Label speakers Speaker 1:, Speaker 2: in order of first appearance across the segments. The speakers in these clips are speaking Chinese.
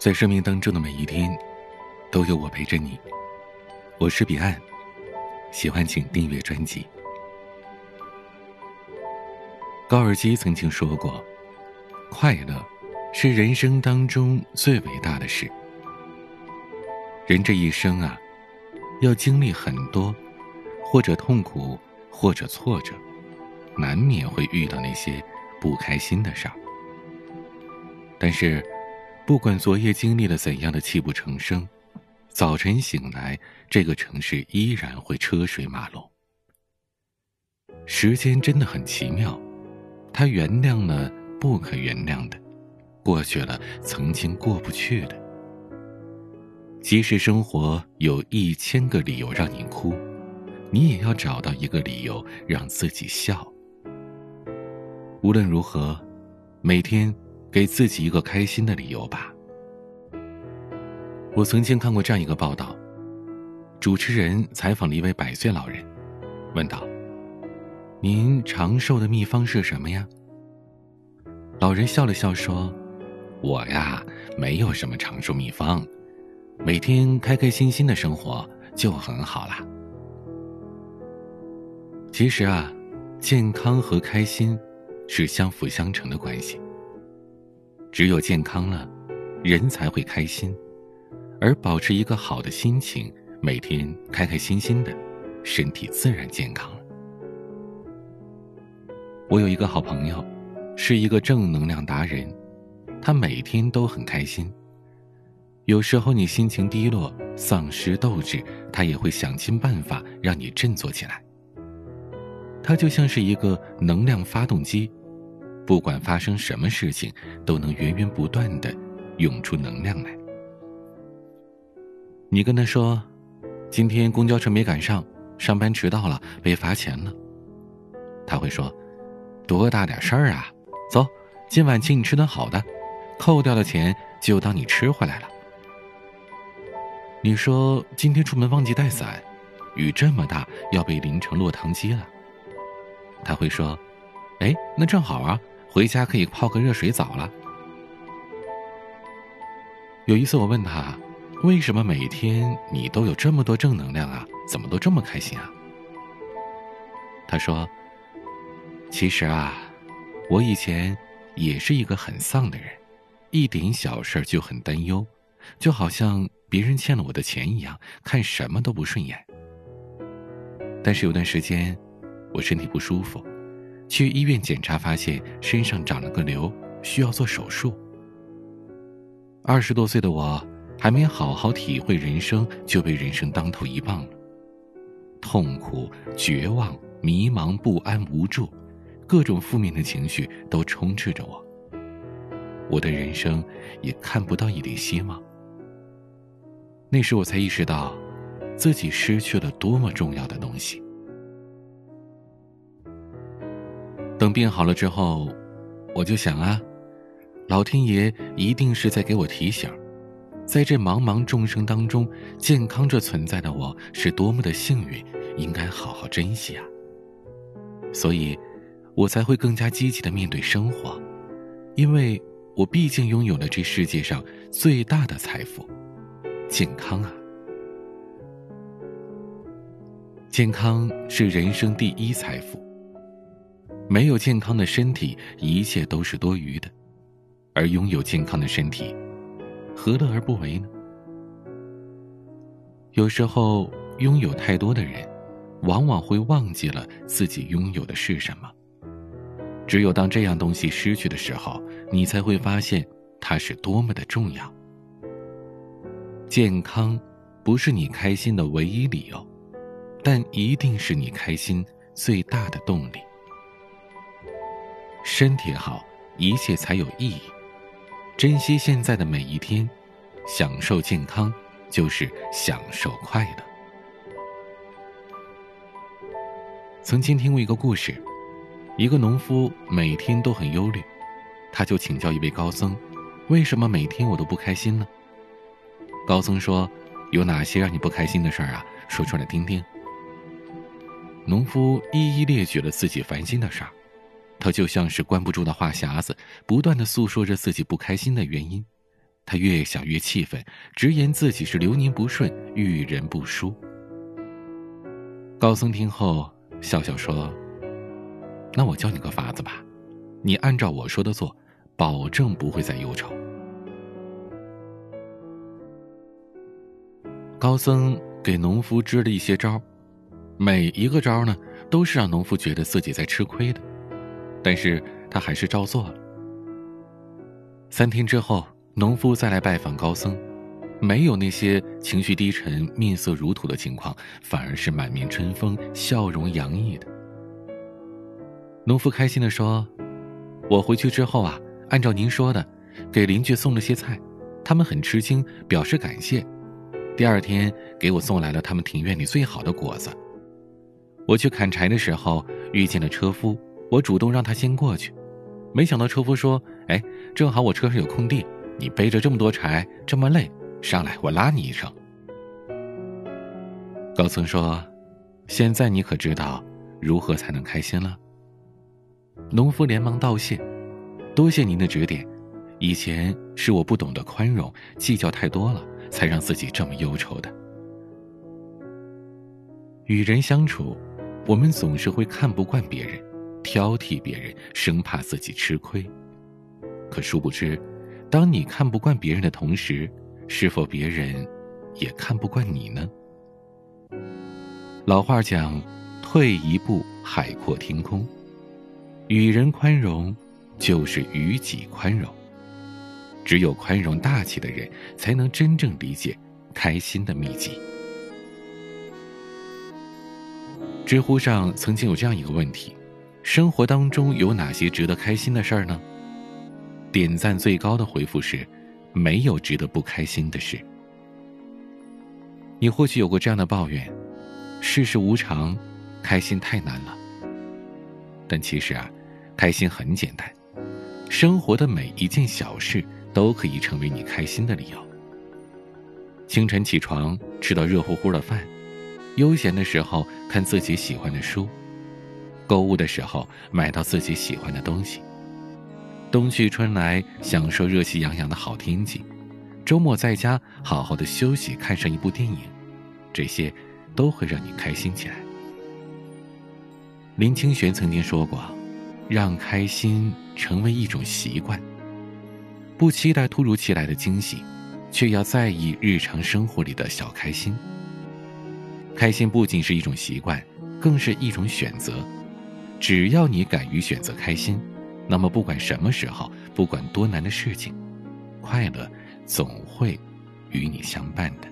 Speaker 1: 在生命当中的每一天，都有我陪着你。我是彼岸，喜欢请订阅专辑。高尔基曾经说过：“快乐是人生当中最伟大的事。”人这一生啊，要经历很多，或者痛苦，或者挫折，难免会遇到那些不开心的事儿。但是。不管昨夜经历了怎样的泣不成声，早晨醒来，这个城市依然会车水马龙。时间真的很奇妙，它原谅了不可原谅的，过去了曾经过不去的。即使生活有一千个理由让你哭，你也要找到一个理由让自己笑。无论如何，每天。给自己一个开心的理由吧。我曾经看过这样一个报道：主持人采访了一位百岁老人，问道：“您长寿的秘方是什么呀？”老人笑了笑说：“我呀，没有什么长寿秘方，每天开开心心的生活就很好啦。”其实啊，健康和开心是相辅相成的关系。只有健康了，人才会开心，而保持一个好的心情，每天开开心心的，身体自然健康了。我有一个好朋友，是一个正能量达人，他每天都很开心。有时候你心情低落、丧失斗志，他也会想尽办法让你振作起来。他就像是一个能量发动机。不管发生什么事情，都能源源不断的涌出能量来。你跟他说：“今天公交车没赶上，上班迟到了，被罚钱了。”他会说：“多大点事儿啊！走，今晚请你吃顿好的，扣掉的钱就当你吃回来了。”你说：“今天出门忘记带伞，雨这么大，要被淋成落汤鸡了。”他会说：“哎，那正好啊。”回家可以泡个热水澡了。有一次我问他，为什么每天你都有这么多正能量啊？怎么都这么开心啊？他说：“其实啊，我以前也是一个很丧的人，一点小事就很担忧，就好像别人欠了我的钱一样，看什么都不顺眼。但是有段时间，我身体不舒服。”去医院检查，发现身上长了个瘤，需要做手术。二十多岁的我，还没好好体会人生，就被人生当头一棒了。痛苦、绝望、迷茫、不安、无助，各种负面的情绪都充斥着我。我的人生也看不到一点希望。那时我才意识到，自己失去了多么重要的东西。等病好了之后，我就想啊，老天爷一定是在给我提醒，在这茫茫众生当中，健康着存在的我是多么的幸运，应该好好珍惜啊。所以，我才会更加积极的面对生活，因为我毕竟拥有了这世界上最大的财富——健康啊！健康是人生第一财富。没有健康的身体，一切都是多余的；而拥有健康的身体，何乐而不为呢？有时候，拥有太多的人，往往会忘记了自己拥有的是什么。只有当这样东西失去的时候，你才会发现它是多么的重要。健康，不是你开心的唯一理由，但一定是你开心最大的动力。身体好，一切才有意义。珍惜现在的每一天，享受健康，就是享受快乐。曾经听过一个故事，一个农夫每天都很忧虑，他就请教一位高僧：“为什么每天我都不开心呢？”高僧说：“有哪些让你不开心的事儿啊？说出来听听。”农夫一一列举了自己烦心的事儿。他就像是关不住的话匣子，不断的诉说着自己不开心的原因。他越想越气愤，直言自己是流年不顺，遇人不淑。高僧听后笑笑说：“那我教你个法子吧，你按照我说的做，保证不会再忧愁。”高僧给农夫支了一些招，每一个招呢，都是让农夫觉得自己在吃亏的，但是他还是照做了。三天之后，农夫再来拜访高僧，没有那些情绪低沉、面色如土的情况，反而是满面春风、笑容洋溢的。农夫开心的说：“我回去之后啊，按照您说的，给邻居送了些菜，他们很吃惊，表示感谢。”第二天，给我送来了他们庭院里最好的果子。我去砍柴的时候遇见了车夫，我主动让他先过去，没想到车夫说：“哎，正好我车上有空地，你背着这么多柴这么累，上来我拉你一程。”高僧说：“现在你可知道如何才能开心了？”农夫连忙道谢：“多谢您的指点，以前是我不懂得宽容，计较太多了。”才让自己这么忧愁的。与人相处，我们总是会看不惯别人，挑剔别人，生怕自己吃亏。可殊不知，当你看不惯别人的同时，是否别人也看不惯你呢？老话讲：“退一步，海阔天空。”与人宽容，就是与己宽容。只有宽容大气的人，才能真正理解开心的秘籍。知乎上曾经有这样一个问题：生活当中有哪些值得开心的事儿呢？点赞最高的回复是：没有值得不开心的事。你或许有过这样的抱怨：世事无常，开心太难了。但其实啊，开心很简单，生活的每一件小事。都可以成为你开心的理由。清晨起床吃到热乎乎的饭，悠闲的时候看自己喜欢的书，购物的时候买到自己喜欢的东西，冬去春来享受热气洋洋的好天气，周末在家好好的休息看上一部电影，这些都会让你开心起来。林清玄曾经说过：“让开心成为一种习惯。”不期待突如其来的惊喜，却要在意日常生活里的小开心。开心不仅是一种习惯，更是一种选择。只要你敢于选择开心，那么不管什么时候，不管多难的事情，快乐总会与你相伴的。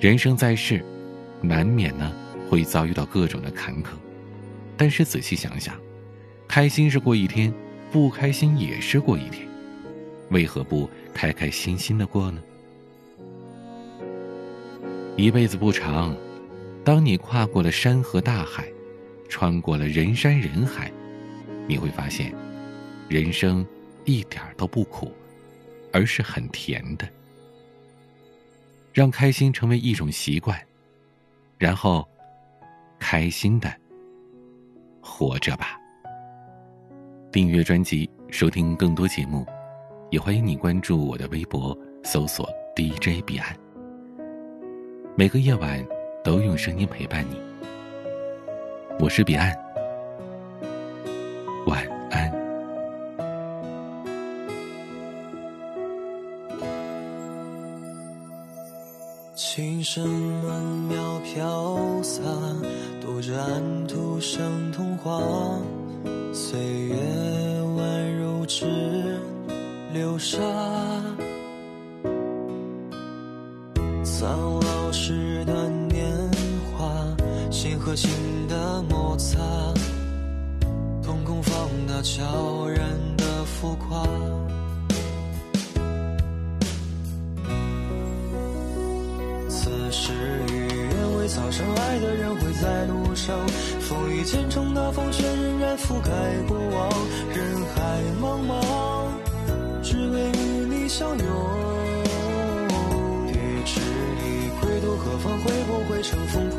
Speaker 1: 人生在世，难免呢会遭遇到各种的坎坷，但是仔细想想，开心是过一天。不开心也是过一天，为何不开开心心的过呢？一辈子不长，当你跨过了山河大海，穿过了人山人海，你会发现，人生一点都不苦，而是很甜的。让开心成为一种习惯，然后开心的活着吧。订阅专辑，收听更多节目，也欢迎你关注我的微博，搜索 DJ 彼岸。每个夜晚都用声音陪伴你，我是彼岸，晚安。
Speaker 2: 琴声曼妙飘洒，读着安徒生童话。岁月宛如指流沙，心的摩擦，瞳孔放大悄然的浮夸。此时与愿未草生爱的人会在路上，风雨兼程的风雪仍然覆盖过往，人海茫茫，只为与你相拥。地址里归途何方，会不会乘风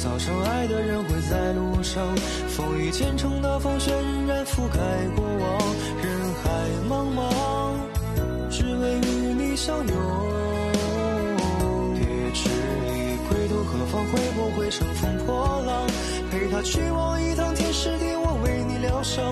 Speaker 2: 早上，爱的人会在路上。风雨兼程的风雪仍然覆盖过往，人海茫茫，只为与你相拥。别迟疑，归途何方？会不会乘风破浪？陪他去往一趟天时地，我为你疗伤，